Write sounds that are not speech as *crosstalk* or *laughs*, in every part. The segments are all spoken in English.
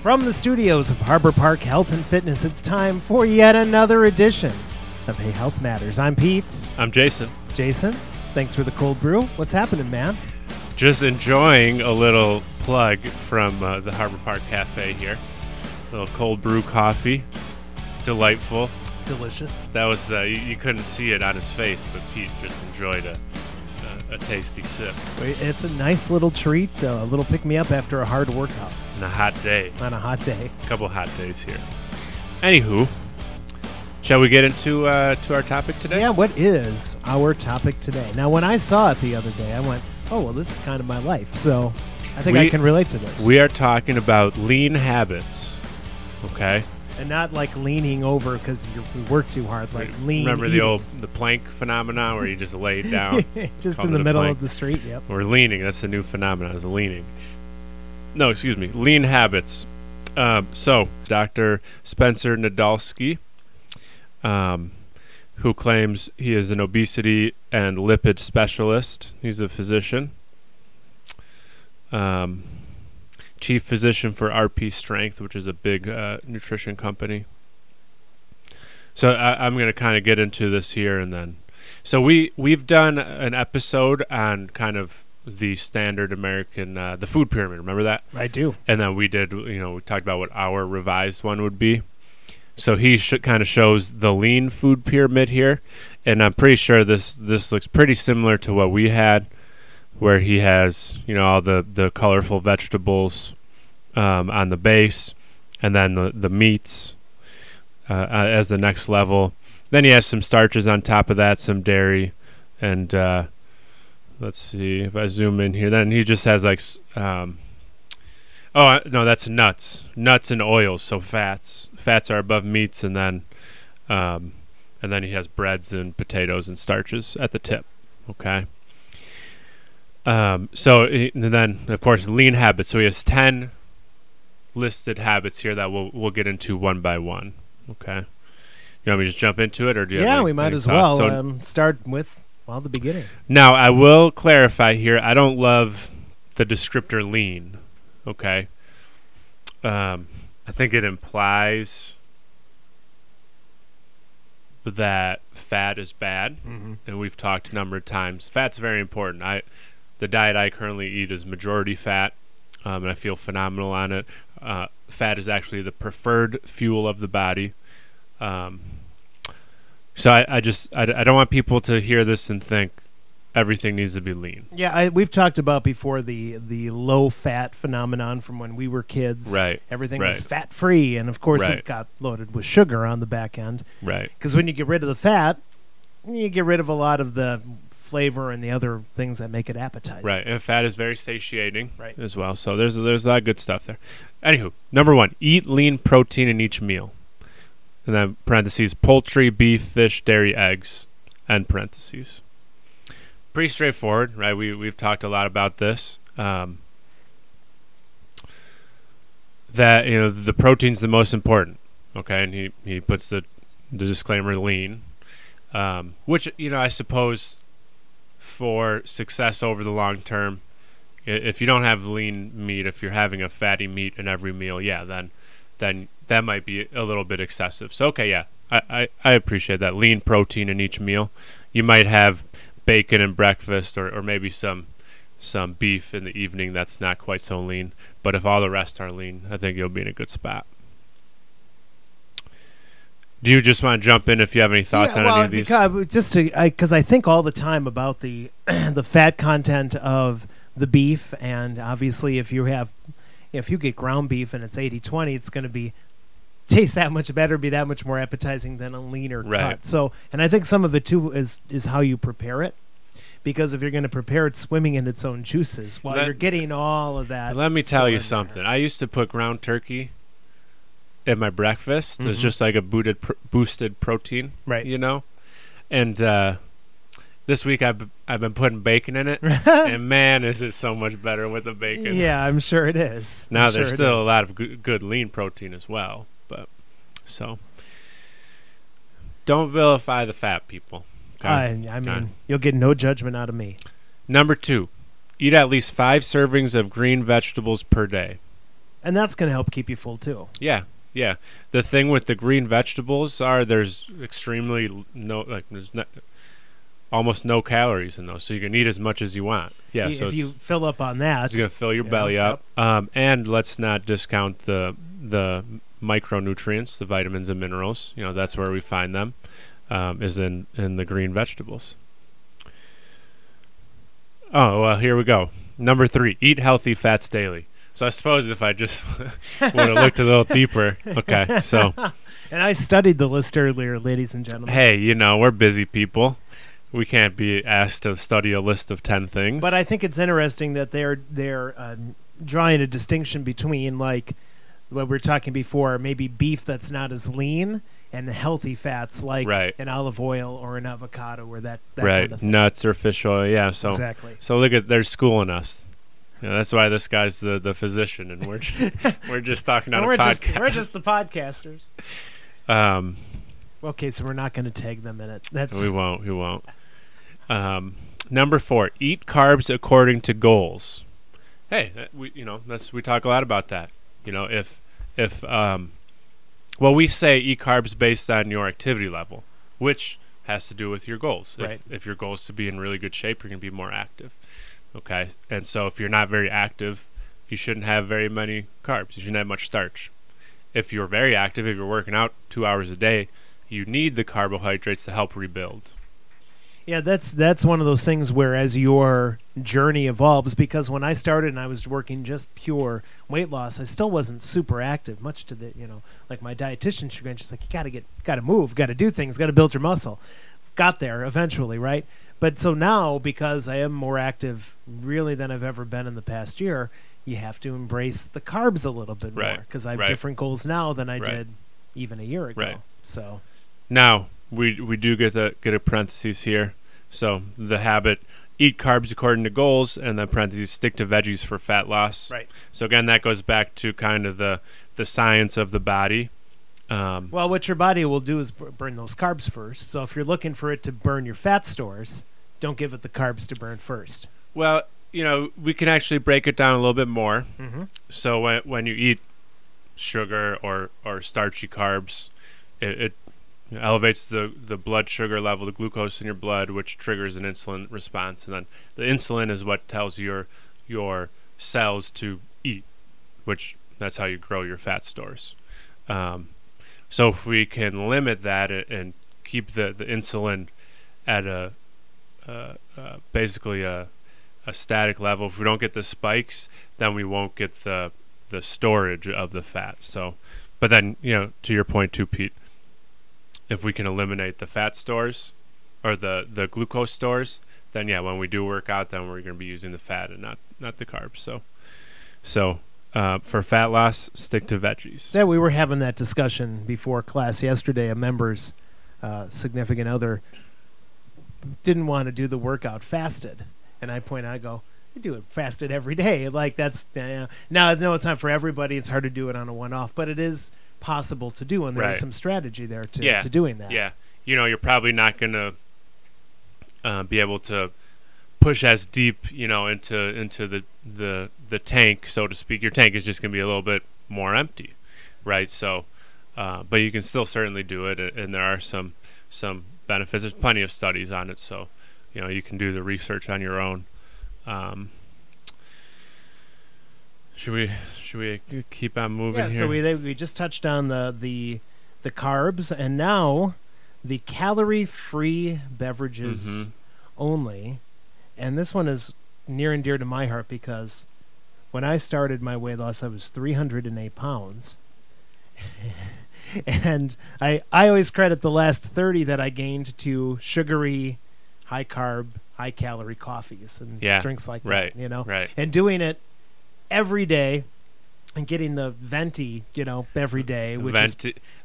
From the studios of Harbor Park Health and Fitness, it's time for yet another edition of Hey Health Matters. I'm Pete. I'm Jason. Jason, thanks for the cold brew. What's happening, man? Just enjoying a little plug from uh, the Harbor Park Cafe here. A little cold brew coffee. Delightful. Delicious. That was, uh, you, you couldn't see it on his face, but Pete just enjoyed a, a, tasty sip It's a nice little treat, a little pick me up after a hard workout on a hot day. on a hot day. A couple hot days here. Anywho, shall we get into uh, to our topic today? Yeah, what is our topic today? Now, when I saw it the other day, I went, oh, well, this is kind of my life. So I think I can relate to this. We are talking about lean habits. Okay. And not like leaning over because you work too hard, like lean. Remember the old the plank phenomenon where you just lay *laughs* down? just in the middle plank. of the street. Yep. Or leaning. That's the new phenomenon is leaning. No, excuse me. Lean habits. Um, so, Dr. Spencer Nadolsky, um, who claims he is an obesity and lipid specialist, he's a physician, um, chief physician for RP Strength, which is a big uh, nutrition company. So I, I'm going to kind of get into this here and then. So we we've done an episode on kind of the standard American uh, the food pyramid. Remember that? I do. And then we did you know we talked about what our revised one would be. So he sh- kind of shows the lean food pyramid here, and I'm pretty sure this this looks pretty similar to what we had, where he has you know all the the colorful vegetables um, on the base, and then the the meats uh, uh, as the next level. Then he has some starches on top of that, some dairy, and uh, let's see if I zoom in here. Then he just has like, um, oh uh, no, that's nuts, nuts and oils. So fats, fats are above meats, and then, um, and then he has breads and potatoes and starches at the tip. Okay. Um, so then of course lean habits. So he has ten listed habits here that we'll we'll get into one by one. Okay. You want me to just jump into it, or do you? have Yeah, any- we might as well So um, start with well the beginning. now I will clarify here. I don't love the descriptor lean. Okay. Um, I think it implies that fat is bad, Mm-hmm. and we've talked a number of times. Fat's very important. I, the diet I currently eat is majority fat, um, and I feel phenomenal on it. Uh, fat is actually the preferred fuel of the body. Um, so I, I just I, I don't want people to hear this and think everything needs to be lean. Yeah, I, we've talked about before the the low fat phenomenon from when we were kids. Right. Everything was fat free, and of course Right. it got loaded with sugar on the back end. Right. Because when you get rid of the fat, you get rid of a lot of the flavor and the other things that make it appetizing. Right. And fat is very satiating Right. as well. So there's there's a lot of good stuff there. Anywho, number one, eat lean protein in each meal. And then parentheses, poultry, beef, fish, dairy, eggs, end parentheses. Pretty straightforward, right? We we've talked a lot about this. Um, that you know the protein's the most important. Okay, and he, he puts the the disclaimer lean, um, which you know I suppose for success over the long term. If you don't have lean meat, if you're having a fatty meat in every meal, yeah, then then that might be a little bit excessive. So okay, yeah, I, I, I appreciate that lean protein in each meal. You might have bacon and breakfast, or, or maybe some some beef in the evening. That's not quite so lean. But if all the rest are lean, I think you'll be in a good spot. Do you just want to jump in if you have any thoughts yeah, on well, any of these? Because, uh, just because I, think all the time about the *clears throat* the fat content of the beef, and obviously if you have if you get ground beef and it's 80-20, it's going to be taste that much better, be that much more appetizing than a leaner Right. cut. So, and I think some of it too is is how you prepare it. Because if you're going to prepare it swimming in its own juices, while Let- you're getting all of that. Let me tell you there. something. I used to put ground turkey in my breakfast. It's Mhm. just like a booted, pr- boosted protein, Right. you know. And uh, this week I've I've been putting bacon in it, *laughs* and man, is it so much better with the bacon. Yeah, I'm sure it is. Now I'm there's sure still a lot of good, good lean protein as well, but so don't vilify the fat people. I, I mean, you'll get no judgment out of me. Number two, eat at least five servings of green vegetables per day. and that's going to help keep you full too. Yeah, yeah. The thing with the green vegetables are there's extremely no like there's no, almost no calories in those, so you can eat as much as you want. Yeah, Y- so if you fill up on that, it's gonna fill your yeah, belly yep. up. Um, and let's not discount the the micronutrients, the vitamins and minerals. You know that's where we find them. Um, is in in the green vegetables. Oh well, here we go. Number three: eat healthy fats daily. So I suppose if I just *laughs* would have looked a little deeper, okay. So *laughs* and I studied the list earlier, ladies and gentlemen. hey, you know we're busy people. We can't be asked to study a list of ten things. But I think it's interesting that they're they're uh, drawing a distinction between like what we were talking before, maybe beef that's not as lean and the healthy fats like Right. an olive oil or an avocado or that, that right, kind of thing. nuts or fish oil. Yeah. So exactly. so look at they're schooling us. Know, that's why this guy's the, the physician, and we're just, *laughs* we're just talking on we're a just podcast. we're just the podcasters. um, Okay, so we're not going to tag them in it. That's we won't. We won't. Um, number four: eat carbs according to goals. Hey, that, we you know that's we talk a lot about that. You know, if if um, well, we say eat carbs based on your activity level, which has to do with your goals. If, Right. if your goal is to be in really good shape, you're going to be more active. Okay, and so if you're not very active, you shouldn't have very many carbs. You shouldn't have much starch. If you're very active, if you're working out two hours a day, you need the carbohydrates to help rebuild. Yeah, that's that's one of those things where as your journey evolves, because when I started and I was working just pure weight loss, I still wasn't super active, much to the you know, like my dietitian chagrin. She's like, you gotta get, gotta move, gotta do things, gotta build your muscle. Got there eventually, right? But so now, because I am more active, really than I've ever been in the past year, you have to embrace the carbs a little bit more because I have right. different goals now than I Right. did even a year ago. Right. So Now we we do get the get a parentheses here. So the habit eat carbs according to goals, and then parentheses stick to veggies for fat loss. Right. So again, that goes back to kind of the the science of the body. Um, Well, what your body will do is burn those carbs first. So if you're looking for it to burn your fat stores, don't give it the carbs to burn first. well, you know, we can actually break it down a little bit more. Mm-hmm. So when when you eat sugar or or starchy carbs, it, it elevates the the blood sugar level, the glucose in your blood, which triggers an insulin response, and then the insulin is what tells your your cells to eat, which that's how you grow your fat stores. Um, so if we can limit that and keep the the insulin at a uh, uh, basically a a static level. If we don't get the spikes, then we won't get the the storage of the fat. So, but then you know, to your point too, Pete, if we can eliminate the fat stores or the the glucose stores, then yeah, when we do work out, then we're going to be using the fat and not not the carbs. So, so uh, for fat loss, stick to veggies. Yeah, we were having that discussion before class yesterday. A member's uh, significant other didn't want to do the workout fasted, and I point out, I go, I do it fasted every day. Like that's uh, now. No, it's not for everybody. It's hard to do it on a one-off, but it is possible to do, and there's Right. some strategy there to Yeah. to doing that. Yeah, you know, you're probably not going to uh, be able to push as deep, you know, into into the the the tank, so to speak. Your tank is just going to be a little bit more empty, right? So, uh, but you can still certainly do it, and there are some some benefits. There's plenty of studies on it, so you know you can do the research on your own. Um, should we should we keep on moving Yeah, here? so we they, we just touched on the the the carbs, and now the calorie-free beverages Mhm. only. And this one is near and dear to my heart because when I started my weight loss, I was 308 pounds. *laughs* and I, I always credit the last 30 that I gained to sugary, high carb, high calorie coffees and Yeah, drinks like right, that, you know? right. And doing it every day and getting the venti, you know, every day, which is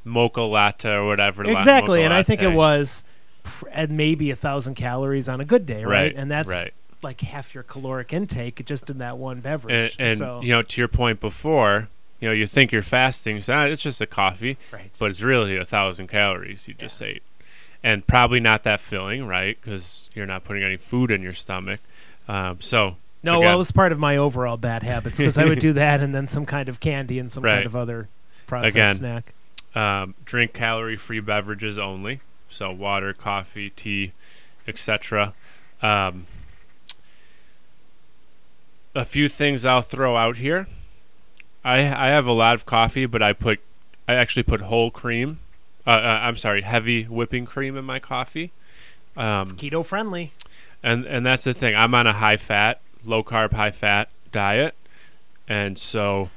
mocha latte or whatever. exactly and i think it was pr- at maybe a thousand calories on a good day right, right, and that's right. like half your caloric intake just in that one beverage and so you know, to your point before, you know, you think you're fasting, so ah, it's just a coffee, right but it's really a thousand calories you just ate, and probably not that filling, right? Because you're not putting any food in your stomach. Um, so No, Again. well, it was part of my overall bad habits because I would do that and then some kind of candy and some Right. kind of other processed Again. snack. Um, drink calorie-free beverages only, so water, coffee, tea, etc. Um, a few things I'll throw out here. I I have a lot of coffee, but I put I actually put whole cream. Uh, uh, I'm sorry, heavy whipping cream in my coffee. Um, It's keto friendly. and and that's the thing. I'm on a high fat, low carb, high fat diet, and so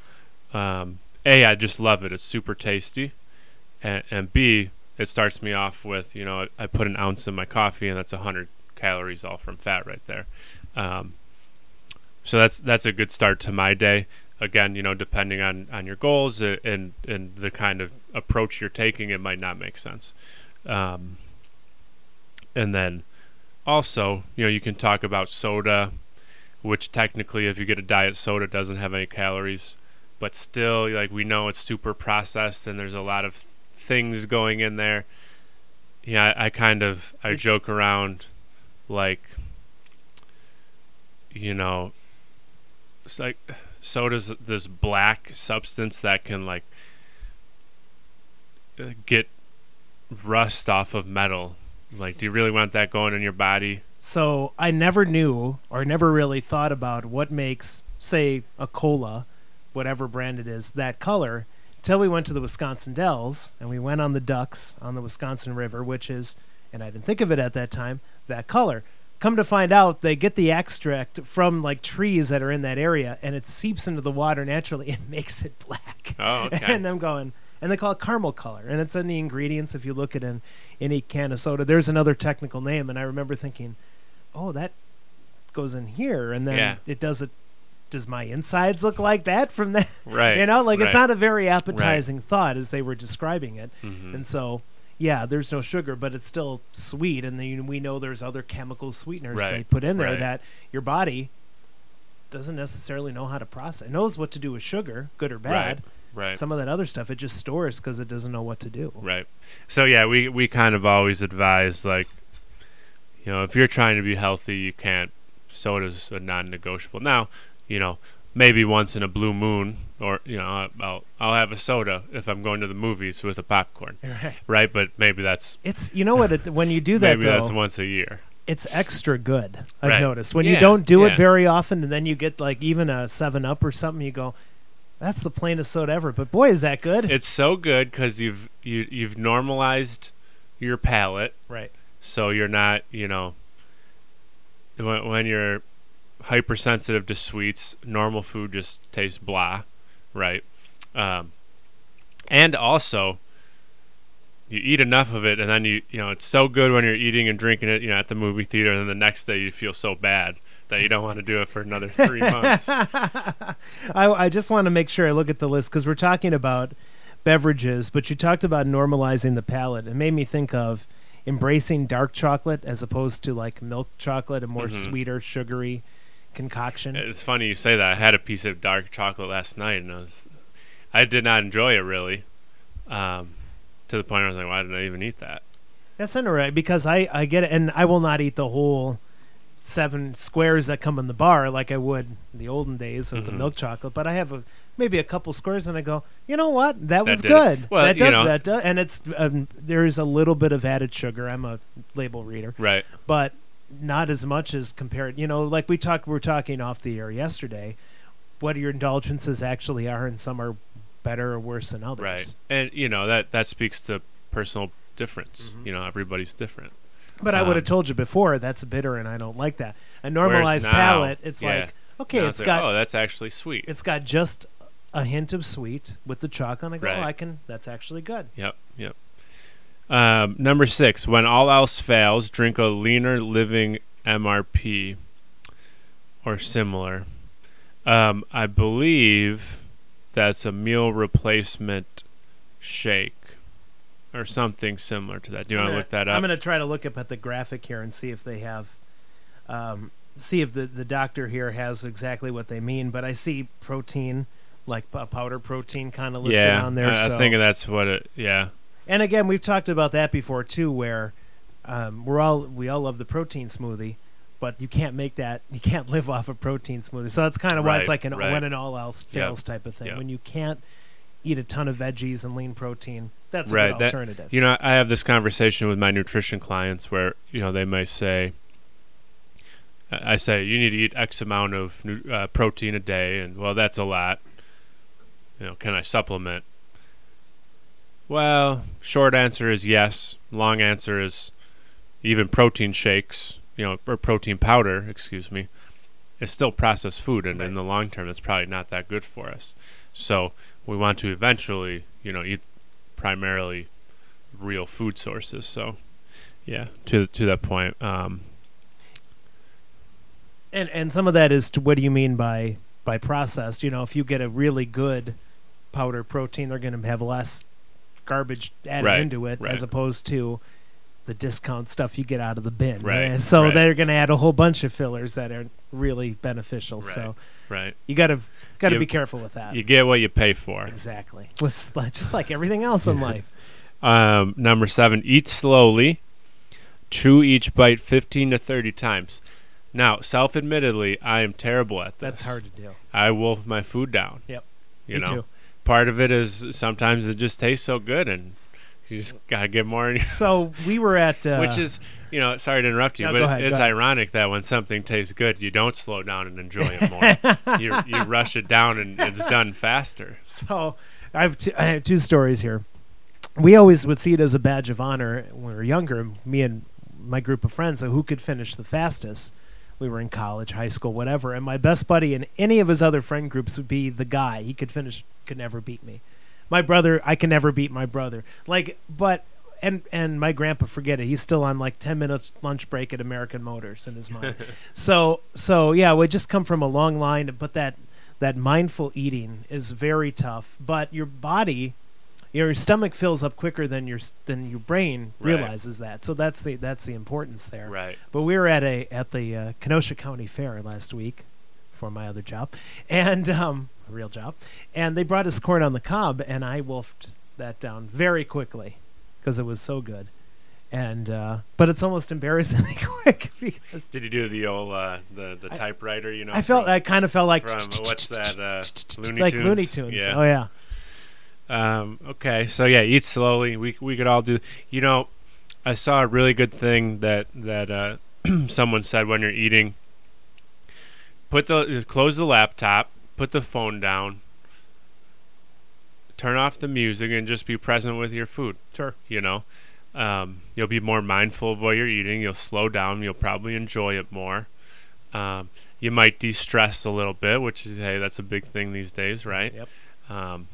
um, a I just love it. It's super tasty, and and b it starts me off with you know I, put an ounce in my coffee and that's hundred calories all from fat right there. Um, so that's that's a good start to my day. Again, you know, depending on, on your goals and and the kind of approach you're taking, it might not make sense. Um, and then also, you know, you can talk about soda, which technically, if you get a diet soda, doesn't have any calories, but still, like we know it's super processed and there's a lot of things going in there. Yeah, I, I kind of I joke around, like, you know, it's like so does this black substance that can like uh, get rust off of metal. Like, do you really want that going in your body? So I never knew or never really thought about what makes, say, a cola, whatever brand it is, that color until we went to the Wisconsin Dells and we went on the ducks on the Wisconsin River, which is, and I didn't think of it at that time, that color. Come to find out, they get the extract from like trees that are in that area, and it seeps into the water naturally and *laughs* makes it black. Oh, okay. *laughs* and I'm going, and they call it caramel color, and it's in the ingredients. If you look at in any can of soda, there's another technical name, and I remember thinking, oh, that goes in here, and then Yeah. it does it. Does my insides look like that from that? *laughs* Right. You know, like it's not a very appetizing thought as they were describing it, Mhm. and so. Yeah, there's no sugar, but it's still sweet, and then we know there's other chemical sweeteners Right, they put in there right. that your body doesn't necessarily know how to process. It knows what to do with sugar, good or bad. Right. Some of that other stuff it just stores because it doesn't know what to do. Right. So yeah, we we kind of always advise like, you know, if you're trying to be healthy, you can't. Soda's a non-negotiable. Now, you know, maybe once in a blue moon, or you know, I'll I'll have a soda if I'm going to the movies with a popcorn, Right. right? But maybe that's It's you know what it, when you do that maybe that's once a year. it's extra good. I've Right. noticed when you don't do it very often, and then you get like even a Seven Up or something, you go, "That's the plainest soda ever." But boy, is that good! It's so good because you've you you've normalized your palate, right. so you're not you know when, when you're hypersensitive to sweets normal food just tastes blah right um, and also you eat enough of it and then you you know it's so good when you're eating and drinking it you know at the movie theater and then the next day you feel so bad that you don't want to do it for another three *laughs* months I, I just want to make sure I look at the list because we're talking about beverages, but you talked about normalizing the palate. It made me think of embracing dark chocolate as opposed to like milk chocolate, a more Mhm. sweeter, sugary concoction. it's funny you say that i had a piece of dark chocolate last night and i was i did not enjoy it really um, to the point where i was like why did i even eat that That's interesting because I, I get it, and I will not eat the whole seven squares that come in the bar like I would in the olden days of the Mhm. milk chocolate. But I have a, maybe a couple squares, and I go, you know what, that, That was good. Well, that does know- that, does, and it's um, there's a little bit of added sugar. I'm a label reader, right but not as much as compared. You know, like we talked, we were talking off the air yesterday. What your indulgences actually are, and some are better or worse than others. Right, and you know that that speaks to personal difference. Mhm. You know, everybody's different. But I would have Um, told you before that's bitter, and I don't like that. A normalized now, palate, it's yeah. like okay, Now it's got oh, that's actually sweet. it's got just a hint of sweet with the chocolate. And I go, Right. oh, I can. That's actually good. Yep, yep. Um, number six, when all else fails, drink a leaner living MRP or similar. Um, I believe that's a meal replacement shake or something similar to that. Do you want to look that up? I'm going to try to look up at the graphic here and see if they have, um, see if the the doctor here has exactly what they mean. But I see protein, like a powder protein, kind of listed yeah, on there. I, so. I think that's what it. Yeah, And again, we've talked about that before too, where um, we're all we all love the protein smoothie, but you can't make that. You can't live off a protein smoothie. So that's kind of why it's like an right. when an all else Yep, fails type of thing. yep. When you can't eat a ton of veggies and lean protein, that's a Right, good that- alternative. You know, I have this conversation with my nutrition clients where you know they may say, I I say you need to eat X amount of uh, protein a day, and well, that's a lot. You know, can I supplement? Well, short answer is yes. Long answer is even protein shakes, you know, or protein powder, excuse me, is still processed food, and Right. in the long term, it's probably not that good for us. So we want to eventually, you know, eat primarily real food sources. So, yeah, to to that point, um, and and some of that is to what do you mean by by processed? You know, if you get a really good powder protein, they're going to have less garbage added Right, into it right. as opposed to the discount stuff you get out of the bin. Right, So they're going to add a whole bunch of fillers that are really beneficial. Right. So right, you got to got to be careful with that. you get what you pay for. exactly. *laughs* With just like everything else in life. Um, number seven, eat slowly. Chew each bite 15 to 30 times. Now, self admittedly, I am terrible at this. That's hard to do. I wolf my food down. Yep. You Me know, too. Part of it is sometimes it just tastes so good and you just got to get more in your So we were at *laughs* uh, Which is, you know, sorry to interrupt you, No, but ahead, it's ironic that when something tastes good, you don't slow down and enjoy it more. *laughs* you you rush it down and it's done faster. So I have two, I have two stories here. We always would see it as a badge of honor when we were younger. Me and my group of friends, so who could finish the fastest. We were in college, high school, whatever. And my best buddy in any of his other friend groups would be the guy. He could finish, could never beat me. My brother, I can never beat my brother. Like, but and and my grandpa, forget it. He's still on like ten minutes lunch break at American Motors in his mind. *laughs* so so yeah, we just come from a long line, but that that mindful eating is very tough. But your body, your stomach fills up quicker than your than your brain Right. realizes that. So that's the that's the importance there. Right. But we were at a at the uh, Kenosha County Fair last week for my other job, and um, a real job, and they brought us corn on the cob, and I wolfed that down very quickly because it was so good. And uh, but it's almost embarrassingly *laughs* quick because Did you do the old uh, the the I- typewriter? You know, I felt from, I kind of felt like from what's that? Uh, *laughs* Looney like Tunes? Looney Tunes. Yeah. Oh yeah. Um, okay, so yeah, eat slowly. We we could all do. You know, I saw a really good thing that that uh, *clears throat* someone said when you're eating. Put the close the laptop, put the phone down, turn off the music, and just be present with your food. Sure. You know, um, you'll be more mindful of what you're eating. You'll slow down. You'll probably enjoy it more. Um, you might de-stress a little bit, which is hey, that's a big thing these days, right? Yep. Um,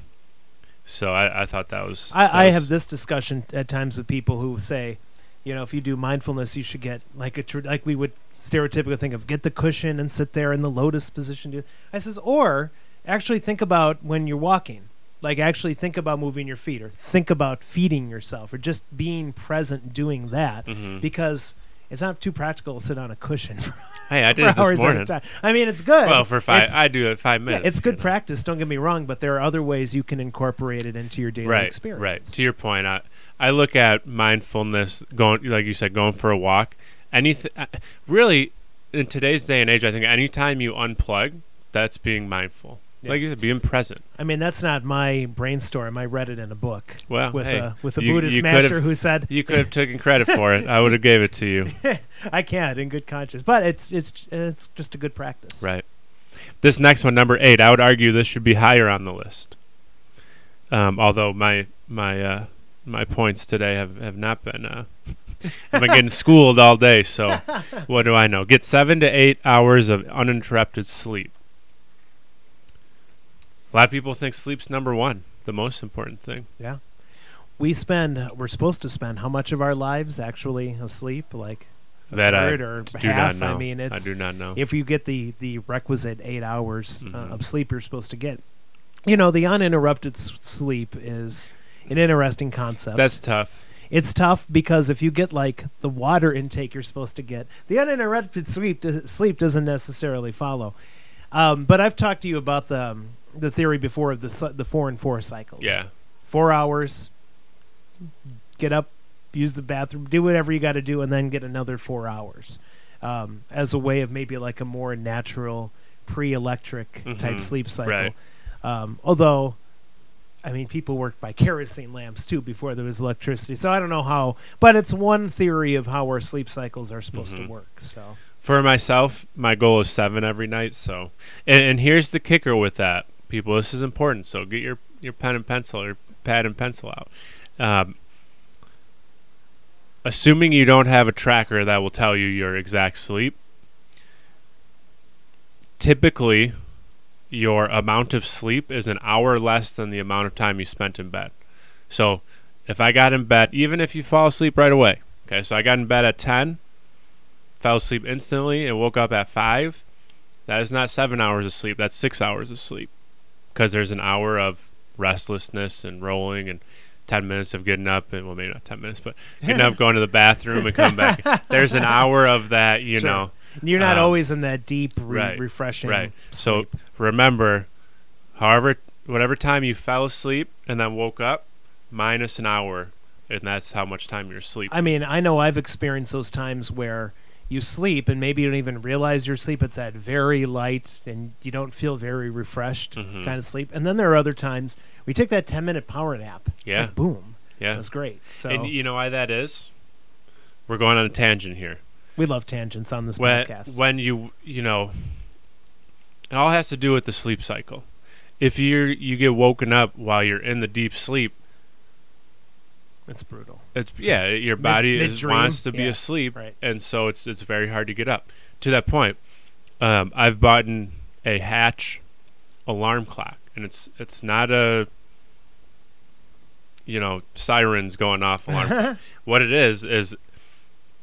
so I, I thought that was. I, that I was- have this discussion at times with people who say, you know, if you do mindfulness, you should get like a tr- like we would stereotypically think of get the cushion and sit there in the lotus position. I says or actually think about when you're walking, like actually think about moving your feet or think about feeding yourself or just being present doing that Mhm. because it's not too practical to sit on a cushion *laughs* for, Hey, I did it hours this morning. time. I mean, it's good. Well, for five, It's- I do it five yeah, minutes. it's good you know. practice. Don't get me wrong, but there are other ways you can incorporate it into your daily Right, experience. right. To your point, I I look at mindfulness going, like you said, going for a walk. Anything, uh, really, in today's day and age, I think anytime you unplug, that's being mindful. Yeah. Like you said, being present. I mean, that's not my brainstorm. I read it in a book Well, with hey, a with a you- Buddhist you master who said, *laughs* You could have taken credit for it. I would have gave it to you. *laughs* "I can't in good conscience." But it's it's it's just a good practice. Right. This next one, number eight, I would argue this should be higher on the list. Um, although my my uh, my points today have, have not been uh, *laughs* I've been getting schooled all day, so what do I know? Get seven to eight hours of uninterrupted sleep. A lot of people think sleep's number one, the most important thing. Yeah. We spend we're supposed to spend how much of our lives actually asleep? Like That I third or do half. not know. I mean, I do not know. if you get the the requisite eight hours Mhm. uh, of sleep you're supposed to get. You know, the uninterrupted s- sleep is an interesting concept. That's tough. it's tough because if you get like the water intake you're supposed to get, the uninterrupted sleep sleep doesn't necessarily follow. Um, but I've talked to you about the um, the theory before of the the four and four cycles. Yeah. four hours. Get up, use the bathroom, do whatever you got to do, and then get another four hours. um, as a way of maybe like a more natural pre-electric type Mhm. sleep cycle. Right. Um, although, I mean, people worked by kerosene lamps too before there was electricity. So I don't know how, but it's one theory of how our sleep cycles are supposed Mhm. to work. So For myself, my goal is seven every night. So, and, and here's the kicker with that, people. This is important. So get your your pen and pencil, your pad and pencil out. Um, assuming you don't have a tracker that will tell you your exact sleep, typically your amount of sleep is an hour less than the amount of time you spent in bed. So if I got in bed, even if you fall asleep right away, okay, so I got in bed at 10, fell asleep instantly, and woke up at 5, that is not seven hours of sleep, that's six hours of sleep. Because there's an hour of restlessness and rolling and 10 minutes of getting up, and well, maybe not 10 minutes, but getting up, *laughs* going to the bathroom, and coming back. There's an hour of that, you Sure. know. you're not Um, always in that deep, re- right, refreshing. Right. So remember, however, whatever time you fell asleep and then woke up, minus an hour, and that's how much time you're asleep. I mean, I know I've experienced those times where you sleep and maybe you don't even realize you're asleep. It's that very light and you don't feel very refreshed Mhm. kind of sleep. And then there are other times we take that 10 minute power nap. Yeah. like boom. yeah. That's great. So And you know why that is? We're going on a tangent here. we love tangents on this When, podcast. when you you know, it all has to do with the sleep cycle. If you you get woken up while you're in the deep sleep, it's brutal. it's yeah, your body mid-dream? wants to be Yeah, asleep, right. and so it's it's very hard to get up. To that point, um, I've bought a Hatch alarm clock, and it's it's not a you know sirens going off alarm. *laughs* what it is is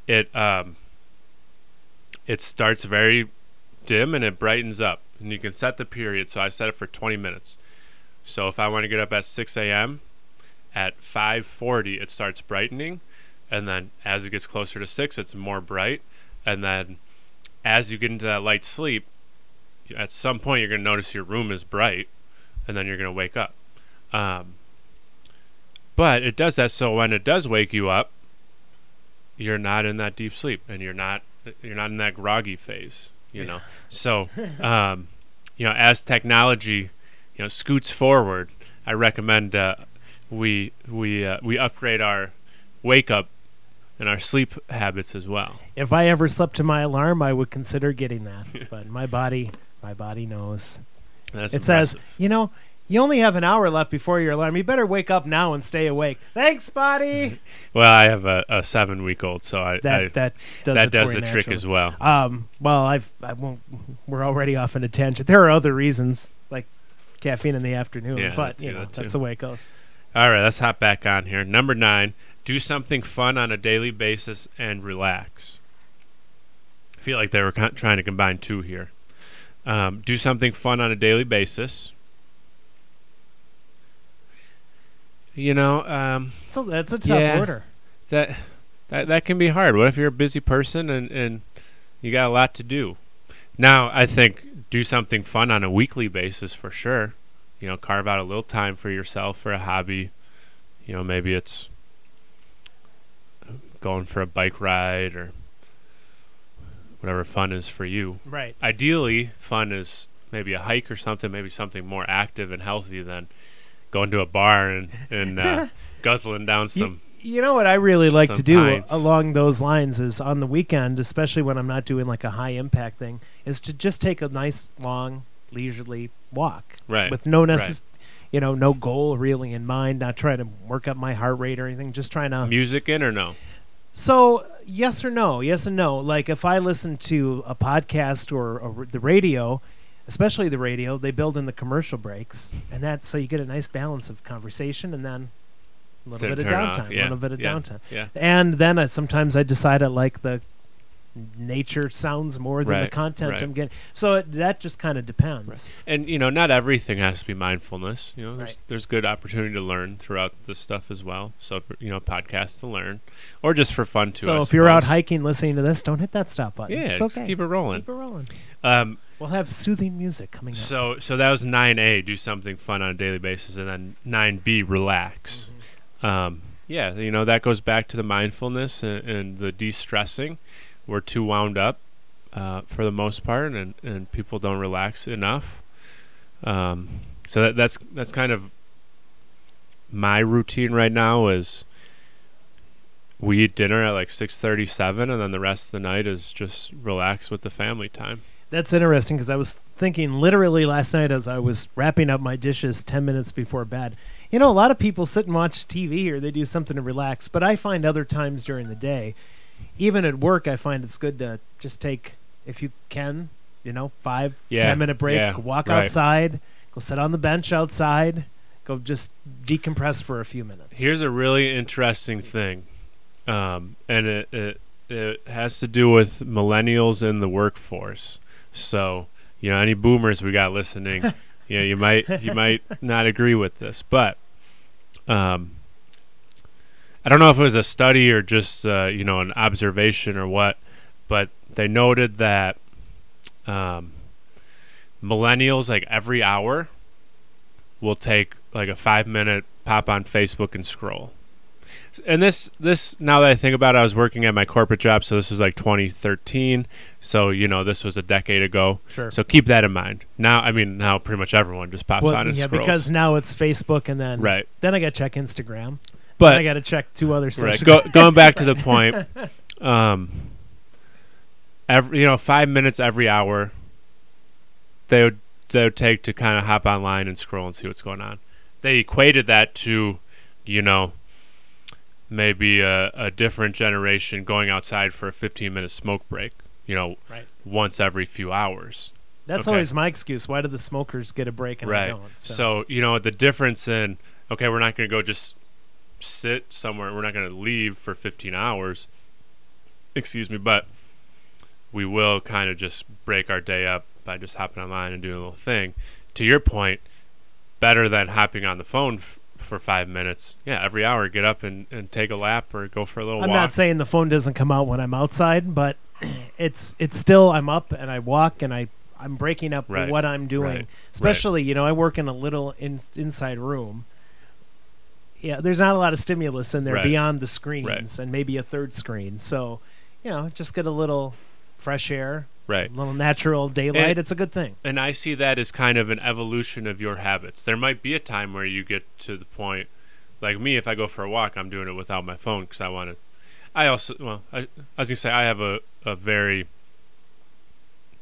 it um it starts very dim and it brightens up, and you can set the period. So I set it for 20 minutes. So if I want to get up at 6 a.m. at 5:40, it starts brightening, and then as it gets closer to six, it's more bright, and then as you get into that light sleep, at some point you're going to notice your room is bright, and then you're going to wake up. Um, but it does that so when it does wake you up, you're not in that deep sleep, and you're not you're not in that groggy phase. You know, so *laughs* um, you know as technology you know scoots forward, I recommend uh, we we uh, we upgrade our wake up and our sleep habits as well. if I ever slept to my alarm, I would consider getting that. *laughs* but my body, my body knows. That's it says, you know, you only have an hour left before your alarm. You better wake up now and stay awake. Thanks, body. *laughs* Well, I have a, a seven week old, so I, That I that does that does the trick as well. Um, well, I've I won't. We're already off on a tangent. There are other reasons, like caffeine in the afternoon, Yeah, but you know that that's the way it goes. All right, let's hop back on here. Number nine, do something fun on a daily basis and relax. I feel like they were con- trying to combine two here. Um, do something fun on a daily basis. You know, um, So that's a tough Yeah. order. that that that can be hard. What if you're a busy person and and you got a lot to do? Now, I think do something fun on a weekly basis for sure. You know, carve out a little time for yourself for a hobby. You know, maybe it's going for a bike ride or whatever fun is for you. Right. Ideally, fun is maybe a hike or something, maybe something more active and healthy than going to a bar and and uh, *laughs* guzzling down some. You know what I really like to do pints. along those lines is on the weekend, especially when I'm not doing like a high impact thing, is to just take a nice long leisurely walk Right. with no necess- you know, no goal really in mind, not trying to work up my heart rate or anything, just trying to Music in or no? So, yes or no? Yes and no. Like if I listen to a podcast or, or the radio, especially the radio, they build in the commercial breaks, and that's so you get a nice balance of conversation and then a little bit of downtime, a yeah, little bit of yeah. downtime, Yeah. and then I, sometimes I decide I like the nature sounds more than the content right. I'm getting. So it, that just kind of depends. And you know, not everything has to be mindfulness. You know, there's, Right. there's good opportunity to learn throughout the stuff as well. So you know, podcasts to learn, or just for fun too. So I if you're out hiking listening to this, don't hit that stop button. yeah, it's okay. keep it rolling. Keep it rolling. Um, We'll have soothing music coming up. so so that was nine A. Do something fun on a daily basis, and then nine B. Relax. Mm-hmm. Um, yeah, you know that goes back to the mindfulness and, and the de-stressing. We're too wound up, uh, for the most part, and, and people don't relax enough. Um, so that, that's that's kind of my routine right now is we eat dinner at like six thirty seven, and then the rest of the night is just relax with the family time. That's interesting because I was thinking literally last night as I was wrapping up my dishes 10 minutes before bed. You know, a lot of people sit and watch TV or they do something to relax, but I find other times during the day, even at work, I find it's good to just take, if you can, you know, five, Yeah, ten minute break, yeah, walk right. outside, go sit on the bench outside, go just decompress for a few minutes. Here's a really interesting thing, um, and it, it it has to do with millennials in the workforce. So, you know, any boomers we got listening, *laughs* you know, you might you might not agree with this, but um, I don't know if it was a study or just uh, you know an observation or what, but they noted that um, millennials like every hour will take like a five minute pop on Facebook and scroll. And this this now that I think about it, I was working at my corporate job, so this was like 2013. So you know this was a decade ago. Sure. So keep that in mind. Now, I mean, now pretty much everyone just pops well, on and yeah, scrolls. because now it's Facebook and then right, then I got to check Instagram. But I got to check two other right. Go, going back to the *laughs* point, um, every you know five minutes every hour, they would they would take to kind of hop online and scroll and see what's going on. They equated that to, you know, maybe a, a different generation going outside for a 15 minute smoke break. You know, Right. once every few hours. That's Okay. always my excuse. Why do the smokers get a break and I right. don't? So. you know the difference in okay, we're not going to go just sit somewhere. We're not going to leave for 15 hours. Excuse me, but we will kind of just break our day up by just hopping online and doing a little thing. To your point, better than hopping on the phone f- for five minutes. Yeah, every hour, get up and, and take a lap or go for a little I'm walk. not saying the phone doesn't come out when I'm outside, but *clears throat* it's it's still I'm up and I walk and I I'm breaking up Right. what I'm doing. Right. Especially, you know, I work in a little in, inside room. Yeah, there's not a lot of stimulus in there Right. beyond the screens Right. and maybe a third screen. So, you know, just get a little fresh air, right. a little natural daylight. And- it's a good thing. And I see that as kind of an evolution of your habits. There might be a time where you get to the point, like me, if I go for a walk, I'm doing it without my phone because I want to. I also, well, I, I was gonna say I have a, a very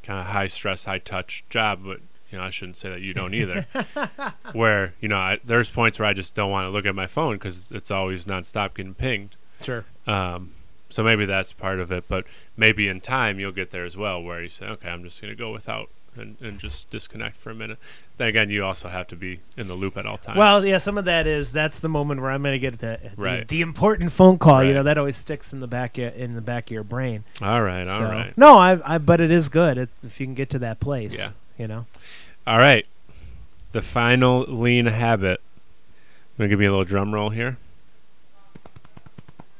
kind of high stress, high touch job, but you know I shouldn't say that you don't either. *laughs* where you know I, there's points where I just don't want to look at my phone because it's always nonstop getting pinged. Sure. Um, so maybe that's part of it, but maybe in time you'll get there as well, where you say, okay, I'm just going to go without and, and just disconnect for a minute. Then again, you also have to be in the loop at all times. Well, yeah, some of that is that's the moment where I'm going to get the, the Right. the important phone call. You know, that always sticks in the back of, in the back of your brain. All right, all So- right, No, I, I but it is good if if you can get to that place. Yeah. You know. all right. The final lean habit. I'm gonna give you a little drum roll here.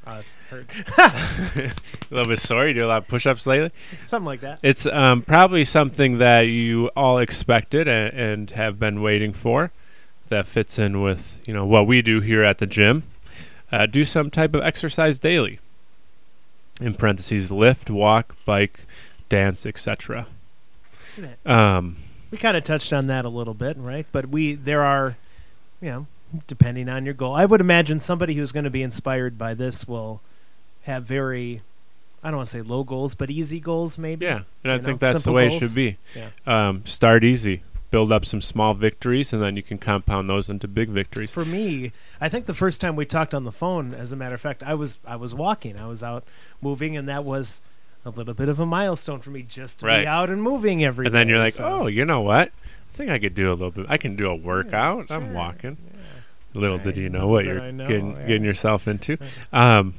Uh, heard. a little *laughs* bit sore. You do a lot of push-ups lately. Something like that. It's um, probably something that you all expected and, and have been waiting for. That fits in with you know what we do here at the gym. Uh, do some type of exercise daily. In parentheses, lift, walk, bike, dance, etc. Um, We kind of touched on that a little bit, right? But we there are, you know, depending on your goal. I would imagine somebody who's going to be inspired by this will have very, I don't want to say low goals, but easy goals maybe. yeah, and I You think know, that's the way it should be. Yeah. Um, start easy, build up some small victories, and then you can compound those into big victories. For me, I think the first time we talked on the phone, as a matter of fact, I was I was walking, I was out moving, and that was a little bit of a milestone for me just to Right. be out and moving every and then you're like, so- oh, you know what? I think I could do a little bit. I can do a workout. I'm walking. Yeah. Little did you know what you're know, getting, yeah. getting yourself into. Um,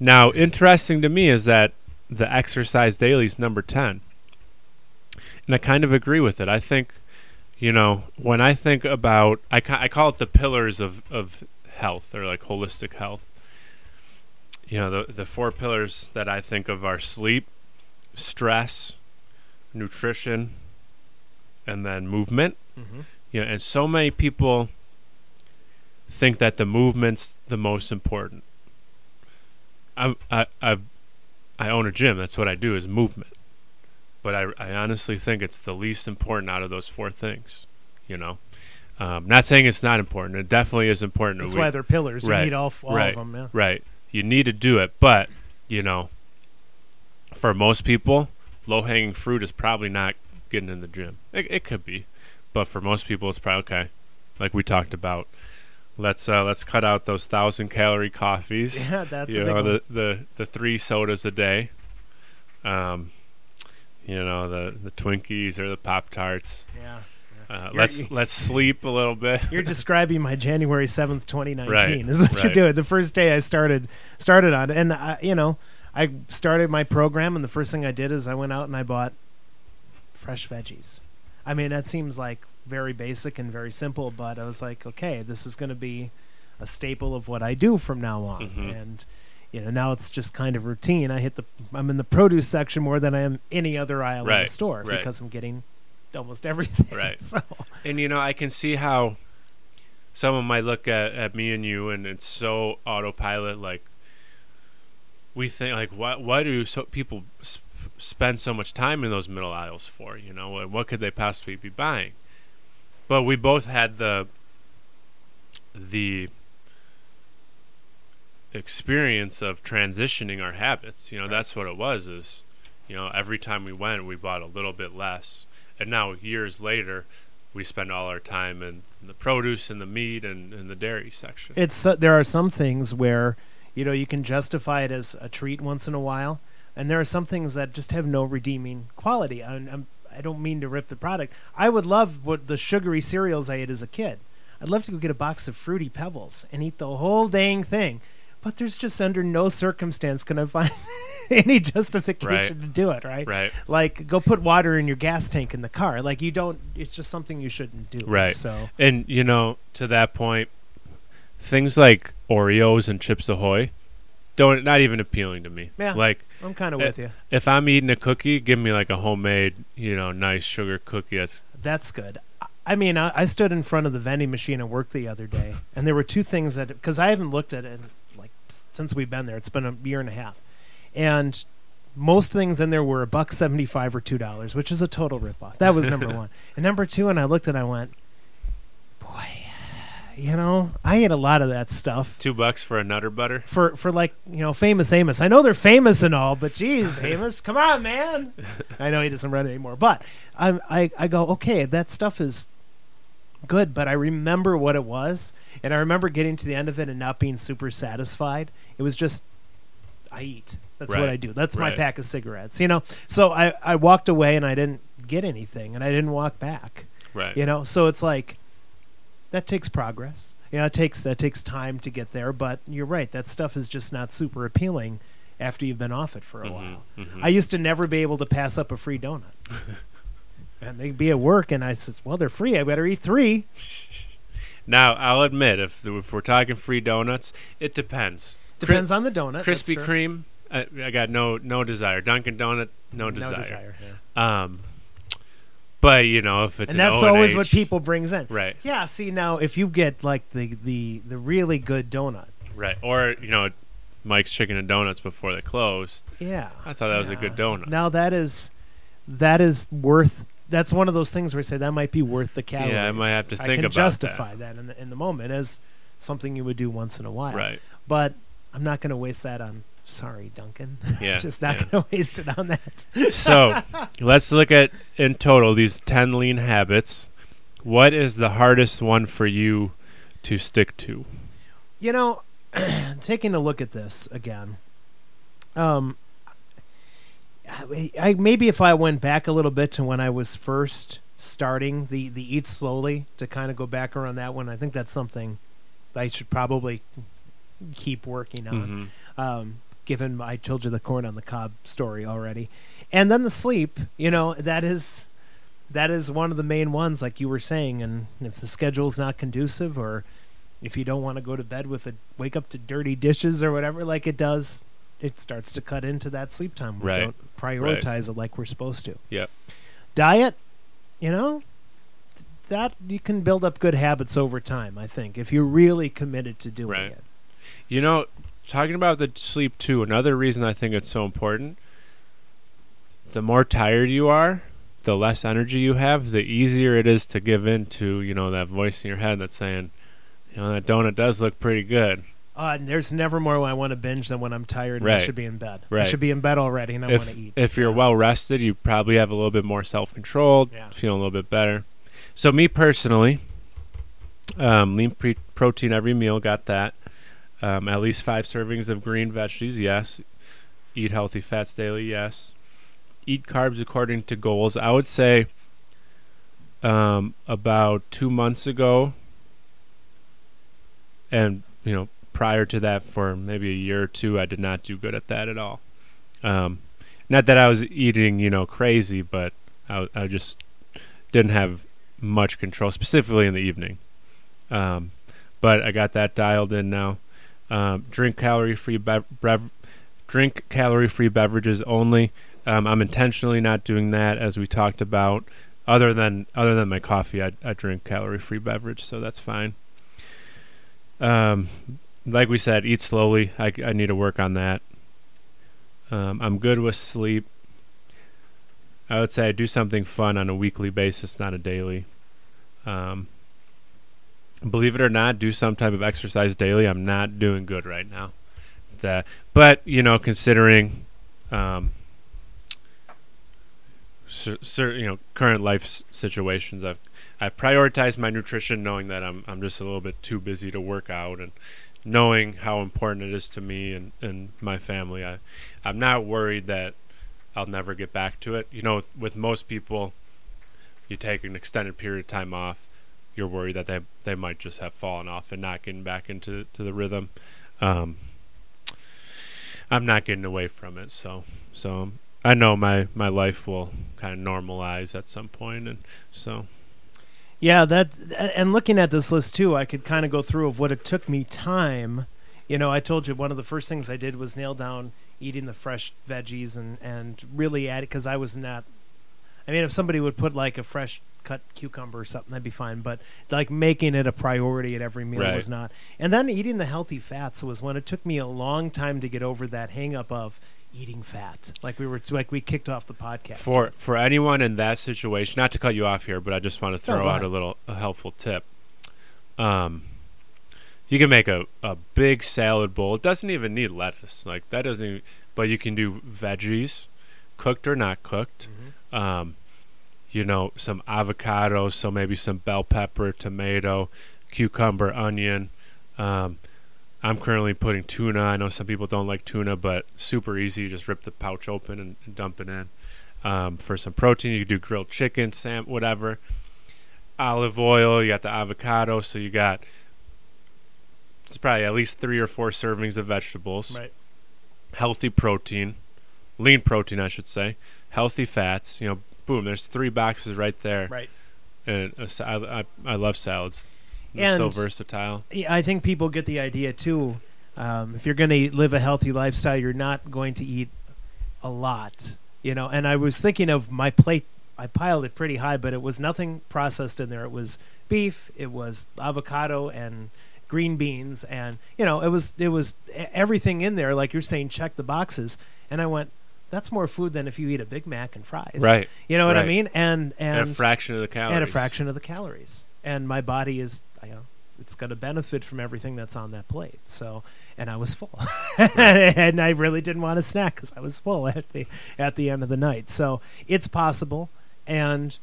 now, interesting to me is that the exercise daily is number 10. And I kind of agree with it. I think, you know, when I think about, I, ca- I call it the pillars of, of health or like holistic health. You know, the, the four pillars that I think of are sleep, stress, nutrition, and then movement Mhm. you know, and so many people think that the movement's the most important. I I I I own a gym. That's what I do is movement. but I, I honestly think it's the least important out of those four things. You know, um, not saying it's not important. It definitely is important. That's why they're pillars. Right, You need all, all right, of them. Yeah. Right. You need to do it, but you know, for most people, low hanging fruit is probably not getting in the gym. It, it could be, but for most people, it's probably okay. Like we talked about, let's uh, let's cut out those thousand calorie coffees. *laughs* Yeah, that's you a big know the, the the three sodas a day. Um, you know the the Twinkies or the Pop Tarts. yeah. Uh, let's let's sleep a little bit. *laughs* You're *laughs* describing my January seventh, twenty nineteen. Right, *laughs* Is what you're doing. The first day I started started on, it. and I, you know, I started my program, and the first thing I did is I went out and I bought fresh veggies. I mean, that seems like very basic and very simple, but I was like, okay, this is going to be a staple of what I do from now on, Mhm. and. You know, now it's just kind of routine. I hit the, I'm in the produce section more than I am any other aisle in the store right. because I'm getting almost everything. Right. *laughs* So, And you know, I can see how someone might look at, at me and you, and it's so autopilot. Like we think, like, why why do so people sp- spend so much time in those middle aisles for? You know, and what could they possibly be buying? But we both had the the experience of transitioning our habits. You know, Right. that's what it was. Is you know, every time we went, we bought a little bit less, and now years later, we spend all our time in, the produce and the meat and, and the dairy section. it's uh, there are some things where you know you can justify it as a treat once in a while, and there are some things that just have no redeeming quality. I, I'm, I don't mean to rip the product. I would love what the sugary cereals I ate as a kid. I'd love to go get a box of fruity pebbles and eat the whole dang thing. But there's just under no circumstance can I find *laughs* any justification to do it, right? right. Like go put water in your gas tank in the car. Like you don't it's just something you shouldn't do. Right. So And you know, to that point, things like Oreos and Chips Ahoy don't not even appealing to me. Yeah. Like I'm kind of Eh, with you. if I'm eating a cookie, give me like a homemade, you know, nice sugar cookie. That's That's good. I- mean, I, I stood in front of the vending machine at work the other day, and there were two things that because I haven't looked at it since we've been there. It's been a year and a half, and most things in there were a buck seventy five or two dollars, which is a total ripoff. That was number *laughs* one, and number two. And I looked and I went, boy, you know, I ate a lot of that stuff. two bucks for a Nutter Butter. For, for like you know famous Amos, I know they're famous and all, but geez, *laughs* Amos, come on, man! *laughs* I know he doesn't run anymore, but I I I go okay, that stuff is good, but I remember what it was, and I remember getting to the end of it and not being super satisfied. It was just I eat. That's what I do. That's my pack of cigarettes, you know. So I I walked away and I didn't get anything, and I didn't walk back. Right. You know, so it's like that takes progress. You know, it takes that takes time to get there, but you're right. That stuff is just not super appealing after you've been off it for a Mhm, while. mhm. I used to never be able to pass up a free donut. *laughs* and they'd be at work, and I says, "Well, they're free. I better eat three. now I'll admit, if if we're talking free donuts, it depends. Depends on the donut. that's Krispy true. Kreme, I, I got no no desire. Dunkin' Donut, no desire. No desire. yeah. Um, but you know, if it's And an that's O and always what people brings in. right, Yeah. See now, if you get like the the the really good donut, right, or you know, Mike's Chicken and Donuts before they close. yeah. I thought that was a good donut. Now that is that is worth. That's one of those things where I say that might be worth the calories. Yeah, I might have to think I can about justify that. in the in the moment as something you would do once in a while. Right. But I'm not going to waste that on. Sorry, Dunkin'. *laughs* Yeah. Just not yeah. going *laughs* to waste it on that. so let's look at in total these 10 lean habits. What is the hardest one for you to stick to? You know, *clears throat* taking a look at this again, um, I, I maybe if I went back a little bit to when I was first starting the the eat slowly to kind of go back around that one, I think that's something I should probably keep working on. Mhm. Um, given I told you the corn on the cob story already, and then the sleep, you know, that is that is one of the main ones, like you were saying. And if the schedule's not conducive, or if you don't want to go to bed with a wake up to dirty dishes or whatever, like it does, it starts to cut into that sleep time. We Right. don't prioritize it like we're supposed to. Yep. Diet, you know, th- that you can build up good habits over time. I think if you're really committed to doing Right. it. You know, talking about the sleep too, another reason I think it's so important the more tired you are, the less energy you have, the easier it is to give in to, you know, that voice in your head that's saying, you know, that donut does look pretty good. Uh, there's never more I want to binge than when I'm tired and I should be in bed. I should be in bed already and I want to eat. if you're well rested, you probably have a little bit more self control, Yeah. feeling a little bit better. So me personally, um, lean pre- protein every meal, got that. Um, at least five servings of green veggies, yes. Eat healthy fats daily, yes. Eat carbs according to goals. I would say um, about two months ago, and you know prior to that for maybe a year or two, I did not do good at that at all. Um, not that I was eating, you know, crazy, but I, I just didn't have much control, specifically in the evening. Um, but I got that dialed in now. Um, drink calorie-free bev- drink calorie-free beverages only. Um, I'm intentionally not doing that, as we talked about. Other than other than my coffee, I, I drink calorie-free beverage, so that's fine. Um, like we said, eat slowly. I, I need to work on that. Um, I'm good with sleep. I would say I do something fun on a weekly basis, not a daily. Um, believe it or not, do some type of exercise daily. I'm not doing good right now. That, but you know, considering, um, cer- cer- you know, current life s- situations, I've I prioritize my nutrition, knowing that I'm I'm just a little bit too busy to work out, and knowing how important it is to me and, and my family. I I'm not worried that I'll never get back to it. You know, with, with most people, you take an extended period of time off, you're worried that they they might just have fallen off and not getting back into to the rhythm. Um, I'm not getting away from it, so so I know my my life will kind of normalize at some point, and so Yeah, that and looking at this list too, I could kind of go through of what it took me time. You know, I told you one of the first things I did was nail down eating the fresh veggies and and really add it because I was not. I mean, if somebody would put like a fresh cut cucumber or something, that'd be fine. But like making it a priority at every meal Right. was not. And then eating the healthy fats was when it took me a long time to get over that hang up of eating fat. Like we were like we kicked off the podcast. For for anyone in that situation, not to cut you off here, but I just want to throw go out ahead. a little a helpful tip. Um, you can make a, a big salad bowl. It doesn't even need lettuce. Like that doesn't. Even, but you can do veggies, cooked or not cooked. Mhm. Um, you know, some avocado, so maybe some bell pepper, tomato, cucumber, onion. Um, I'm currently putting tuna. I know some people don't like tuna, but super easy. You just rip the pouch open and, and dump it in. Um, for some protein, you could do grilled chicken, sam, whatever. Olive oil. You got the avocado, so you got it's probably at least three or four servings of vegetables. Right. Healthy protein, lean protein, I should say. Healthy fats. You know, boom. There's three boxes right there. Right. And a I, I love salads. They're so versatile. Yeah, I think people get the idea too. Um, if you're going to live a healthy lifestyle, you're not going to eat a lot, you know. And I was thinking of my plate. I piled it pretty high, but it was nothing processed in there. It was beef, it was avocado, and green beans, and you know, it was it was everything in there. Like you're saying, check the boxes. And I went, that's more food than if you eat a Big Mac and fries, Right. You know what I mean? And and And, a fraction of the calories. and a fraction of the calories. And my body is, you know, it's going to benefit from everything that's on that plate. So, and I was full, *laughs* and I really didn't want to snack because I was full at the at the end of the night. So it's possible, and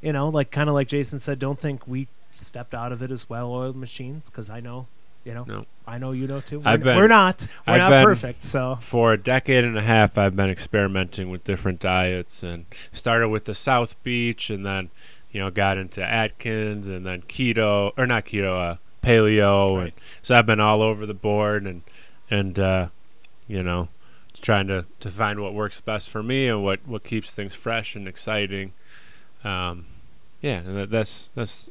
you know, like kind of like Jason said, don't think we stepped out of it as well-oiled machines because I know, you know, No. I know you know too. We're, I've been- we're not, we're I've not perfect. So For a decade and a half, I've been experimenting with different diets and started with the South Beach and then, you know, got into Atkins and then keto, or not keto, uh, paleo. Right. And so I've been all over the board and, and, uh, you know, trying to, to find what works best for me and what, what keeps things fresh and exciting. Um, yeah, and that, that's, that's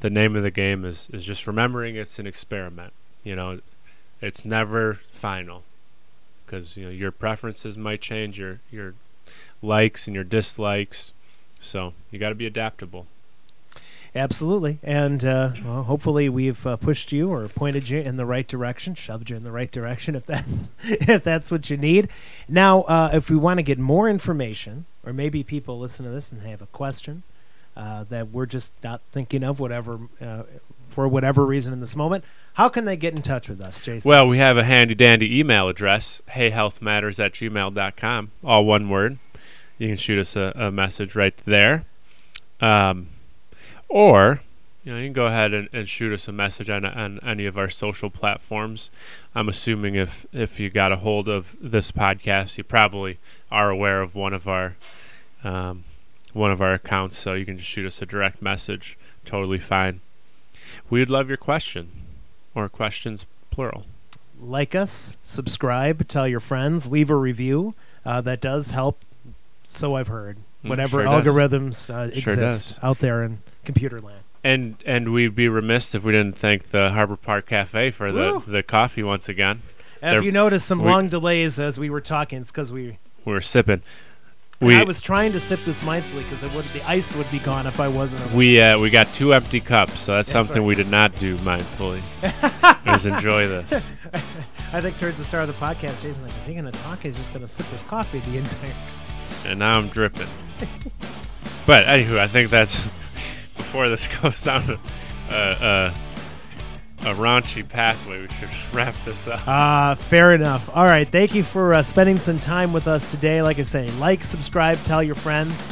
the name of the game is, is just remembering it's an experiment. You know, it's never final because you know your preferences might change your your likes and your dislikes so you got to be adaptable Absolutely, and uh, well, hopefully we've uh, pushed you or pointed you in the right direction, shoved you in the right direction if that's *laughs* if that's what you need. Now, uh, if we want to get more information or maybe people listen to this and they have a question uh, that we're just not thinking of, whatever uh, for whatever reason in this moment, how can they get in touch with us, Jason? Well, we have a handy dandy email address, heyhealthmatters at gmail.com, all one word. You can shoot us a, a message right there. Um, or, you know, you can go ahead and, and shoot us a message on, on any of our social platforms. I'm assuming if, if you got a hold of this podcast, you probably are aware of one of our um, one of our accounts, so you can just shoot us a direct message. Totally fine. We would love your question or questions plural. Like us, subscribe, tell your friends, leave a review. Uh, that does help. So I've heard. Mm, Whatever sure algorithms uh, exist does. out there in computer land. And and we'd be remiss if we didn't thank the Harbor Park Cafe for the, Woo. the coffee once again. And if you notice some we- long delays as we were talking, it's because we. We were sipping. We I was trying to sip this mindfully because the ice would be gone if I wasn't. we uh, we got two empty cups, so that's, That's something right. we did not do mindfully. *laughs* Just enjoy this. *laughs* I think towards the start of the podcast, Jason's like, "Is he going to talk? He's just going to sip his coffee the entire." And now I'm dripping. but anywho, I think that's *laughs* before this *laughs* goes down a, a, a raunchy pathway. We should *laughs* wrap this up. Ah, fair enough. All right, thank you for uh, spending some time with us today. Like I say, like, subscribe, tell your friends,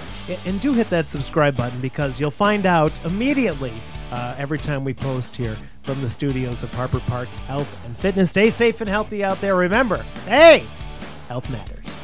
and do hit that subscribe button because you'll find out immediately uh, every time we post here from the studios of Harper Park Health and Fitness. Stay safe and healthy out there. Remember, hey, health matters.